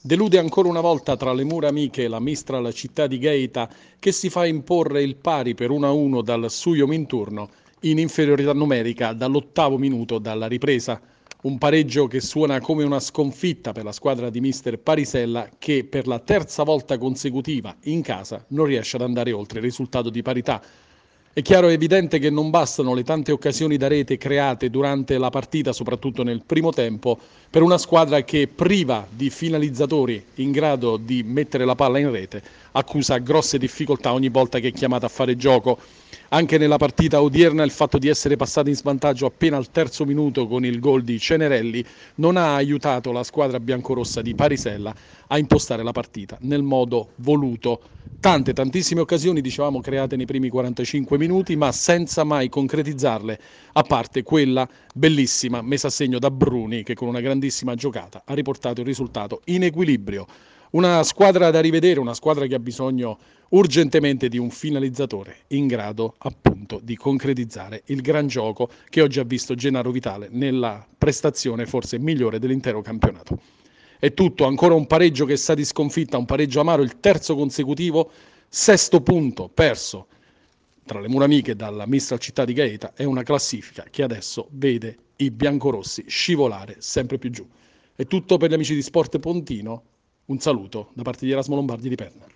Delude ancora una volta tra le mura amiche la Mistral città di Gaeta che si fa imporre il pari per 1-1 dal Suyo Minturno in inferiorità numerica dall'ottavo minuto dalla ripresa. Un pareggio che suona come una sconfitta per la squadra di mister Parisella che per la terza volta consecutiva in casa non riesce ad andare oltre il risultato di parità è chiaro e evidente che non bastano le tante occasioni da rete create durante la partita, soprattutto nel primo tempo, per una squadra che priva di finalizzatori in grado di mettere la palla in rete, accusa grosse difficoltà ogni volta che è chiamata a fare gioco. Anche nella partita odierna il fatto di essere passati in svantaggio appena al terzo minuto con il gol di Cenerelli non ha aiutato la squadra biancorossa di Parisella a impostare la partita nel modo voluto. Tante, tantissime occasioni, dicevamo, create nei primi 45 minuti, ma senza mai concretizzarle, a parte quella bellissima messa a segno da Bruni che con una grandissima giocata ha riportato il risultato in equilibrio. Una squadra da rivedere, una squadra che ha bisogno urgentemente di un finalizzatore in grado appunto di concretizzare il gran gioco che oggi ha visto Gennaro Vitale nella prestazione forse migliore dell'intero campionato. È tutto, ancora un pareggio che sa di sconfitta, un pareggio amaro, il terzo consecutivo, sesto punto perso tra le mura amiche dalla Mistral Città di Gaeta è una classifica che adesso vede i biancorossi scivolare sempre più giù. È tutto per gli amici di Sport Pontino, un saluto da parte di Erasmo Lombardi di Perna.